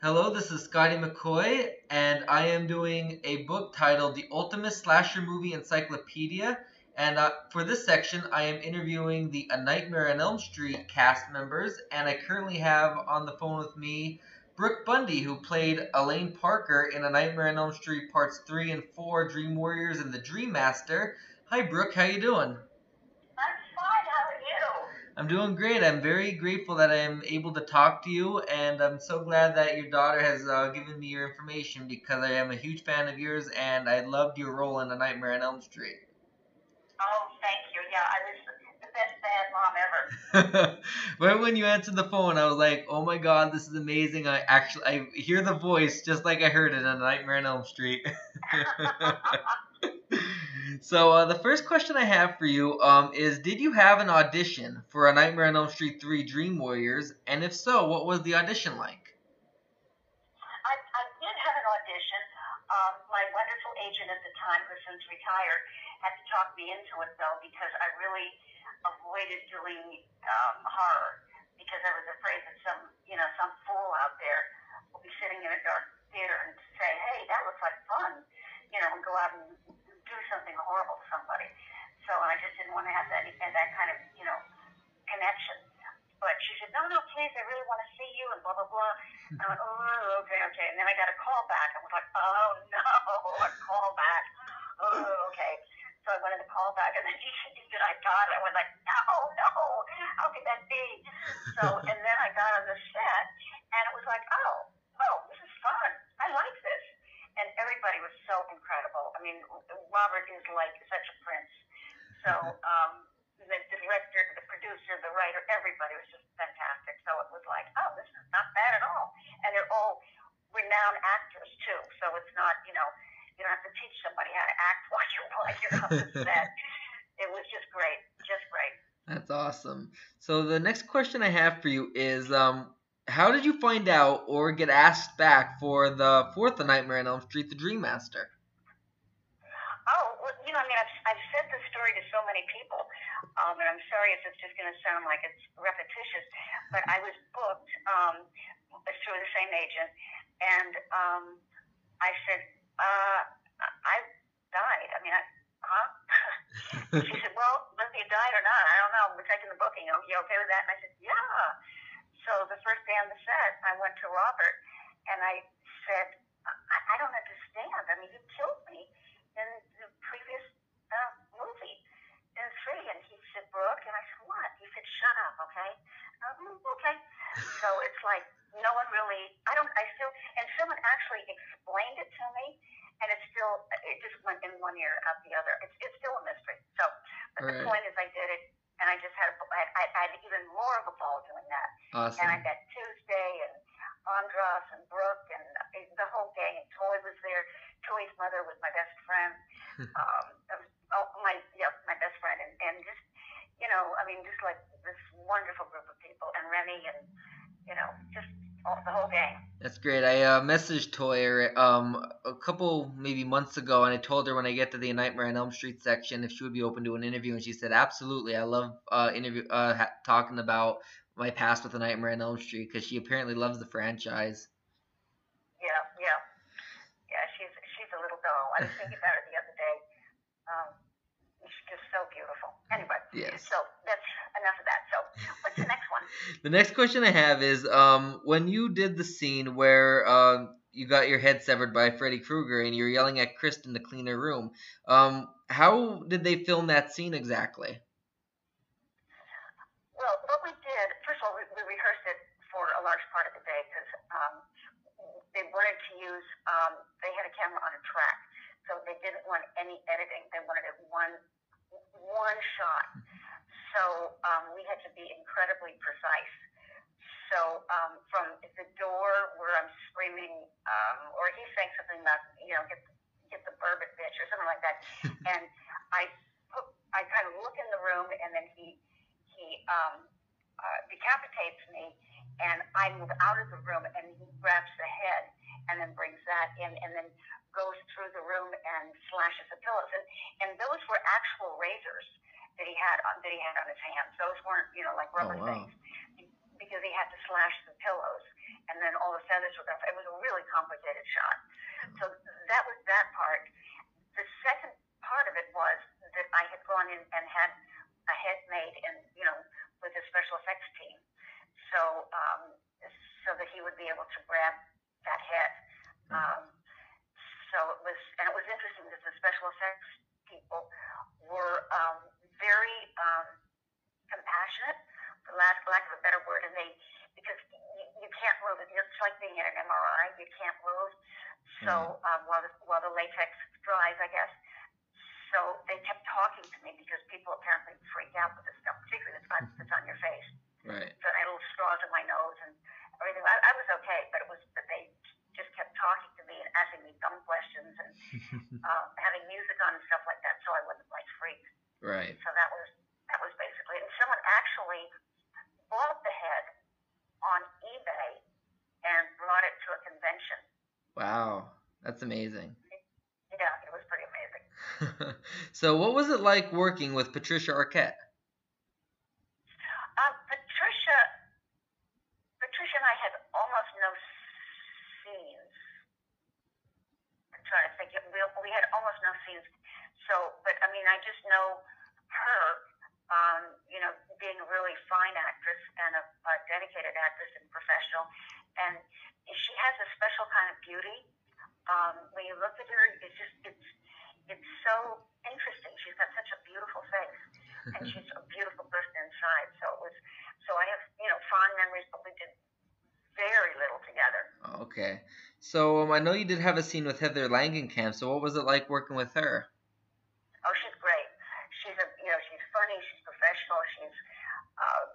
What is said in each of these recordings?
Hello, this is Scotty McCoy, and I am doing a book titled The Ultimate Slasher Movie Encyclopedia. And uh, for this section, I am interviewing the A Nightmare on Elm Street cast members, and I currently have on the phone with me Brooke Bundy, who played Elaine Parker in A Nightmare on Elm Street Parts 3 and 4, Dream Warriors, and The Dream Master. Hi, Brooke, how you doing? I'm doing great. I'm very grateful that I'm able to talk to you, and I'm so glad that your daughter has uh, given me your information because I am a huge fan of yours, and I loved your role in A Nightmare on Elm Street. Oh, thank you. Yeah, I was the best bad mom ever. right when you answered the phone, I was like, "Oh my God, this is amazing!" I actually I hear the voice just like I heard it in A Nightmare on Elm Street. So uh, the first question I have for you um, is: Did you have an audition for A Nightmare on Elm Street 3: Dream Warriors? And if so, what was the audition like? I, I did have an audition. Um, my wonderful agent at the time, who's since retired, had to talk me into it though because I really avoided doing um, horror because I was afraid that some, you know, some fool out there will be sitting in a dark theater and say, "Hey, that looks like fun," you know, and go out and do something horrible to somebody. So I just didn't want to have that that kind of you know connection. But she said, no, no, please, I really want to see you, and blah blah blah. And I went, oh, okay, okay. And then I got a call back. I was like, oh no, a call back. Oh, okay. So I wanted to call back, and then she said, I got it. I was like, no, no, how could that be? So, and then I got on the set, and it was like, oh, oh, this is fun. I like this and everybody was so incredible. I mean, is like such a prince. So um, the, director, the producer, the writer, everybody was just fantastic. So it was like, oh, this is not bad at all. And they're all renowned actors too. So it's not, you know, you don't have to teach somebody how to act while you're while you're on the set. it was just great, just great. That's awesome. So the next question I have for you is, um, how did you find out or get asked back for the fourth Nightmare on Elm Street, The Dream Master? Oh, well, you know, I mean, I've, I've said this story to so many people, um, and I'm sorry if it's just going to sound like it's repetitious, but I was booked um, through the same agent, and um, I said, uh, I died. I mean, I, huh? she said, well, whether you died or not, I don't know. We're taking the booking. Are you okay with that? And I said, yeah. So the first day on the set, I went to Robert and I said, I, I don't understand. I mean, you killed me in the previous uh, movie in three. And he said, Brooke. And I said, what? He said, shut up, okay? Um, okay. So it's like no one really, I don't, I still, and someone actually explained it to me. And it's still, it just went in one ear out the other. It's, it's still a mystery. So, but right. the point is, I did it and I just had, I, I had even more of a ball doing that. Awesome. And I met Tuesday and Andras and Brooke and the whole gang. And Toy was there. Toy's mother was my best friend. um, oh, my yeah, my best friend, and and just you know, I mean, just like this wonderful group of people, and Renny, and you know, just all, the whole gang. That's great. I uh, messaged Toya um, a couple maybe months ago, and I told her when I get to the Nightmare on Elm Street section if she would be open to an interview, and she said absolutely. I love uh, interview uh, ha- talking about my past with the Nightmare on Elm Street because she apparently loves the franchise. Yeah, yeah, yeah. She's she's a little doll. I was thinking about her the other day. Um, she's just so beautiful. Anyway, yes. So that's enough of that. So what's the next one? the next question I have is um, when you did the scene where uh, you got your head severed by Freddy Krueger and you're yelling at Kristen to clean her room, um, how did they film that scene exactly? Well, what we did, first of all, we, we rehearsed it for a large part of the day because um, they wanted to use, um, they had a camera on a track, so they didn't want any editing. They wanted it one one shot. So um, we had to be incredibly precise. So um, from the door where I'm screaming, um, or he's saying something about, you know, get get the bourbon bitch or something like that, and I put, I kind of look in the room, and then he he um, uh, decapitates me, and I move out of the room, and he grabs the head, and then brings that in, and then goes through the room and slashes the pillows, and and those were actual razors that he had on that he had on his hands. Those weren't, you know, like rubber oh, wow. things, because he had to slash the pillows, and then all the feathers were gonna. It was a really complicated shot. So that was that part. The second part of it was that I had gone in and had a head made, and you know, with a special effects team, so um, so that he would be able to grab that head. Um, so it was, and it was interesting because the special effects people were um, very um, compassionate, for lack, lack of a better word, and they because you, you can't move. It's like being in an MRI; you can't move. So um, while the while the latex dries, I guess. So they kept talking to me because people apparently freak out with this stuff, particularly the stuff that's on your face. Right. So I had little straws in my nose and everything. I, I was okay, but it was but they just kept talking to me and asking me dumb questions and uh, having music on and stuff like that, so I wouldn't like freak. right. So that was that was basically. And someone actually bought the head on eBay and brought it to a convention. Wow. That's amazing. Yeah, it was pretty amazing. so what was it like working with Patricia Arquette? Um, Patricia, Patricia and I had almost no scenes. I'm trying to think. We, we had almost no scenes. So, but I mean, I just know her, um, you know, being a really fine actress and a, a dedicated actress and professional, and she has a special kind of beauty. Um, when you look at her, it's just it's it's so interesting. She's got such a beautiful face and she's a beautiful person inside. So it was, so I have, you know, fond memories, but we did very little together. Okay. So um, I know you did have a scene with Heather Langenkamp. So what was it like working with her? Oh, she's great. She's a, you know, she's funny. She's professional. She's, um,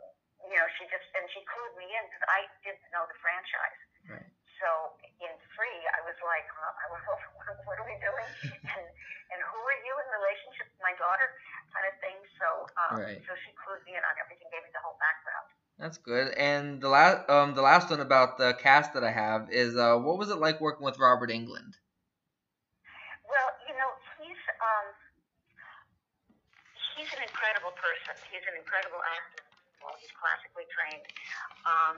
you know, she just and she clued me in because I didn't know the franchise. Right. So in free, I was like, I was, what are we doing? and and who are you in relationship with my daughter? Kind of thing. So um, Right. so she clued me in on everything, gave me the whole background. That's good. And the last um the last one about the cast that I have is uh what was it like working with Robert Englund? Well, you know, he's um, he's an incredible person. He's an incredible actor. Well, he's classically trained, um,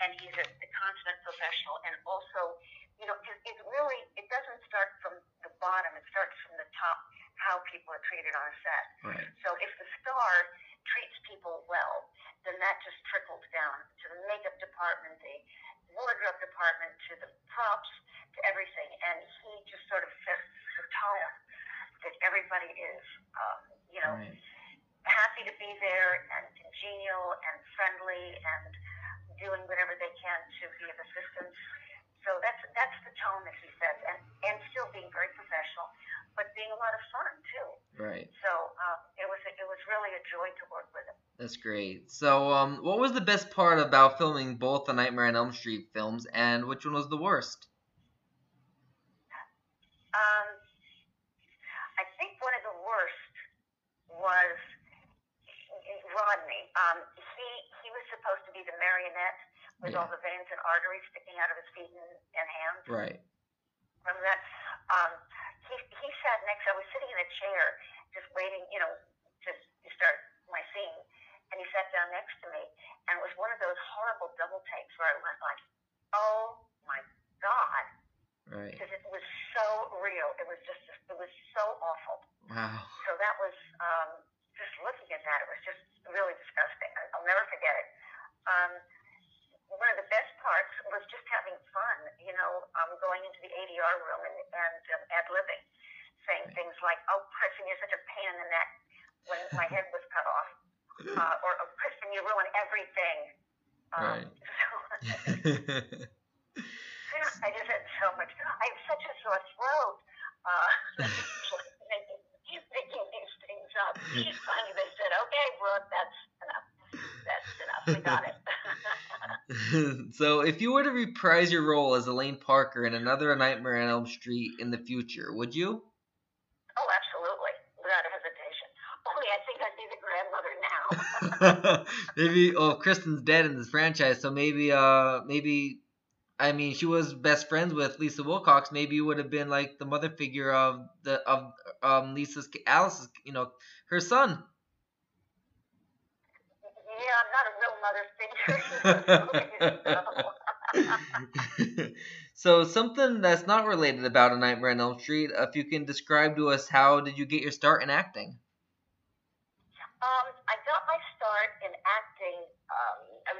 and he's a, a consummate professional. And also, you know, it, it really it doesn't start from the bottom. It starts from the top. How people are treated on a set. Right. So if the star treats people well, then that just trickles down to the makeup department, the wardrobe department, to the props, to everything. And he just sort of sets the tone that everybody is, um, you know, Right. happy to be there and congenial and friendly and doing whatever they can to be. So that's the tone that he sets, and and still being very professional, but being a lot of fun too. Right. So um, it was it was really a joy to work with him. That's great. So um what was the best part about filming both the Nightmare on Elm Street films and which one was the worst? Um, I think one of the worst was Rodney. Um, he he was supposed to be the marionette with Yeah. all the veins and arteries sticking out of his feet and, and hands. Right. Remember that? Um, he he sat next. I was sitting in a chair, just waiting, you know, to, to start my scene, and he sat down next to me, and it was one of those horrible double takes where I went like, "Oh my God," Right. because it was so real. It was just, it was so awful. Wow. So that was um, just looking at that. It was just really disgusting. I, I'll never forget it. Um, one of the best parts was just having fun. You know, um, going into the ADR room and, and um, ad libbing, saying things like, "Oh, Kristen, you're such a pain in the neck," when my head was cut off, uh, or oh, "Kristen, you ruin everything." Um, Right. So I just had so much. I have such a sore throat. Uh, making, making these things up. Finally, they said, "Okay, Brooke, that's enough. That's enough. We got it." so if you were to reprise your role as Elaine Parker in another Nightmare on Elm Street in the future, would you? oh, absolutely, without a hesitation. Only I think I'd be the grandmother now. maybe oh Kristen's dead in this franchise, so maybe uh maybe I mean she was best friends with Lisa Wilcox. Maybe you would have been like the mother figure of the of um Lisa's Alice's you know her son. yeah, I'm not a real mother figure. so, so something that's not related about A Nightmare on Elm Street. If you can describe to us how did you get your start in acting? Um, I got my start in acting. Um, I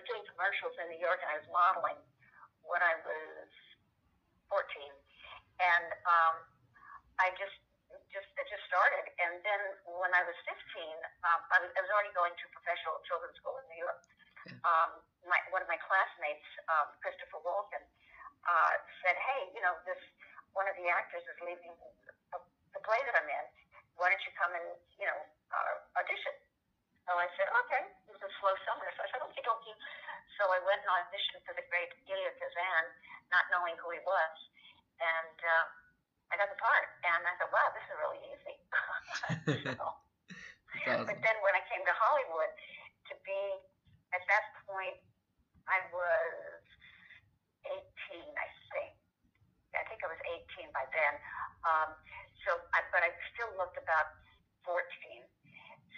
was commercials in New York, and I was modeling when I was 14, and um, I just just it just started. And then when I was 15, um, I, was, I was already going to professional children's school in New York. Um, my, one of my classmates, um, Christopher Walken, uh, said, "Hey, you know, this one of the actors is leaving the, the play that I'm in. Why don't you come and you know uh, audition?" So I said, "Okay." It was a slow summer, so I said, "Okay, dokie." So I went and auditioned for the great Elia Kazan, not knowing who he was, and uh, I got the part. And I thought, "Wow, this is really easy." so, awesome. But then when I came to Hollywood, to be at that point, I was 18, I think. I think I was 18 by then. Um, so, I, but I still looked about 14.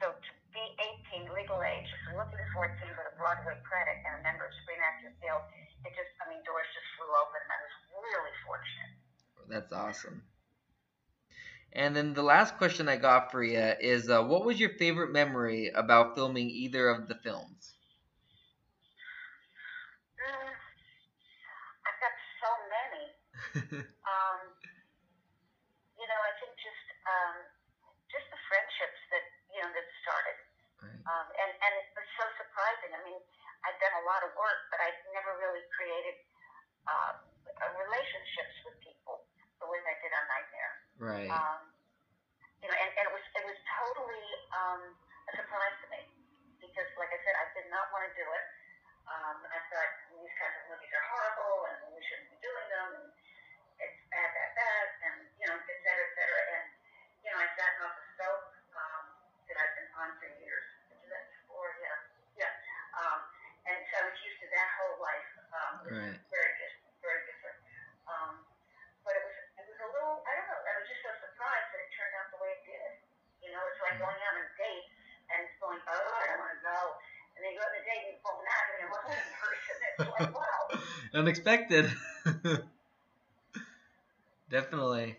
So to be 18, legal age, looking at 14 with a Broadway credit and a member of Screen Actors Guild, it just, I mean, doors just flew open, and I was really fortunate. That's awesome. And then the last question I got for you is, uh, what was your favorite memory about filming either of the films? Mm, I've got so many. um, you know, I think just um, just the friendships that you know that started, Right. um, and and it was so surprising. I mean, I've done a lot of work, but I've never really created um, uh, relationships with people the way that I did on Nightmare. Right. Um, you know, and, and it was it was totally um, a surprise to me because, like I said, I did not want to do it. Um, I thought these kinds of movies are horrible and we shouldn't be doing them, and it's bad, bad, bad, and you know, et cetera, et cetera. And you know, I'd gotten off the soap um, that I've been on for years. Is that four? Yeah, yeah. Um, and so I was used to that whole life. Um, it was Right. very different, very different. Um, but it was it was a little I don't know I was just so surprised that it turned out the way it did. You know, it's like Mm. going out on a date and it's going oh I don't want to go, and then you go on the date and you fall out and you're one person. It's like wow. Unexpected. Definitely.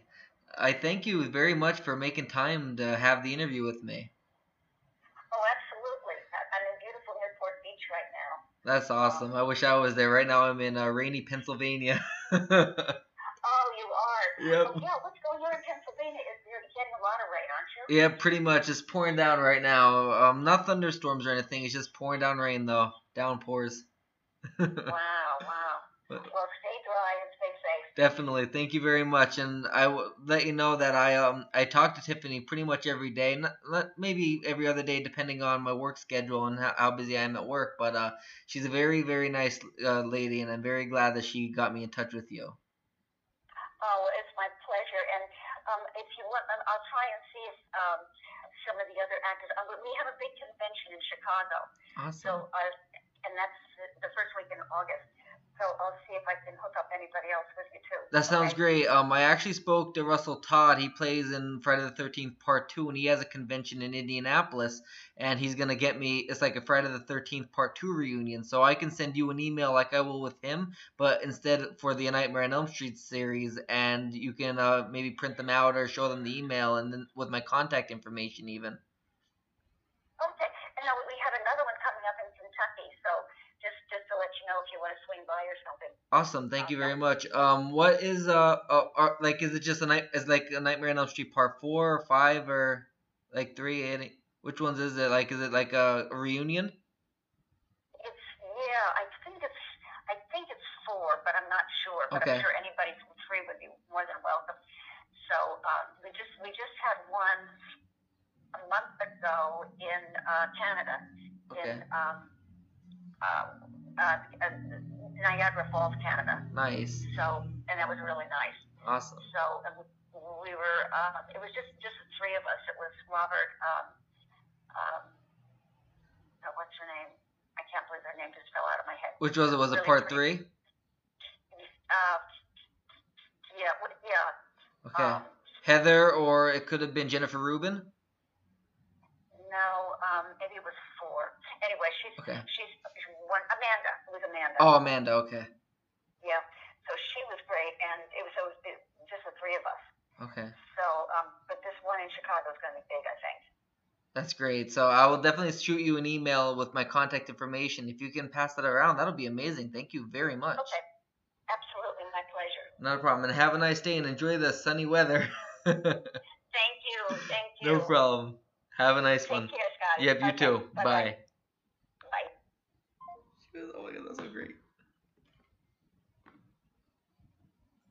I thank you very much for making time to have the interview with me. Oh, absolutely. I- I'm in beautiful Newport Beach right now. That's awesome. I wish I was there. Right now I'm in uh, rainy Pennsylvania. Oh, you are. Yep. Oh, yeah. What's going on in Pennsylvania? Is you're getting a lot of rain, aren't you? yeah, pretty much. It's pouring down right now. Um, not thunderstorms or anything. It's just pouring down rain though. Downpours. Wow, wow. Well, stay dry and stay safe. Definitely. Thank you very much. And I will let you know that I um I talk to Tiffany pretty much every day. Not, maybe every other day depending on my work schedule and how, how busy I am at work. But uh, she's a very very nice uh, lady, and I'm very glad that she got me in touch with you. Oh, it's my pleasure. And um, if you want, um, I'll try and see if um, some of the other actors. Um, we have a big convention in Chicago, Awesome. so uh, and that's the first week in August. So I'll see if I can hook up anybody else with you too. That sounds okay? great. Um, I actually spoke to Russell Todd. He plays in Friday the Thirteenth Part Two, and he has a convention in Indianapolis, and he's gonna get me. It's like a Friday the Thirteenth Part Two reunion, so I can send you an email like I will with him, but instead for the Nightmare on Elm Street series, and you can uh, maybe print them out or show them the email, and then with my contact information even. Okay. And now we have another one coming up in Kentucky, so just just to let you know if you want to swing by or something. Awesome, thank you very much. Um, what is uh, uh, uh like is it just a night? Is like a Nightmare on Elm Street Part Four or Five or like three? Any, which ones is it? Like is it like a, a reunion? It's yeah, I think it's I think it's four, but I'm not sure. But Okay. I'm sure anybody from three would be more than welcome. So um, we just we just had one a month ago in uh, Canada Okay, in um, uh, uh, uh, Niagara Falls, Canada. nice, So and that was really nice. awesome. So and we were uh, it was just just the three of us. It was Robert. Um, um, oh, what's her name? I can't believe her name just fell out of my head. Which was it? Was it Part. Three? Uh, yeah, yeah. Okay, Um, Heather, or it could have been Jennifer Rubin. no, um, maybe it was four. Anyway, she's Okay. she's one Amanda. It was Amanda. Oh, Amanda. Okay. Yeah. So she was great, and it was, it was just the three of us. Okay. So, um, but this one in Chicago is going to be big, I think. That's great. So I will definitely shoot you an email with my contact information. If you can pass that around, that'll be amazing. Thank you very much. Okay. Absolutely. My pleasure. Not a problem. And have a nice day and enjoy the sunny weather. Thank you. Thank you. No problem. Have a nice Take one. Care, Scotty. Yep, you okay. too. Bye-bye. Bye.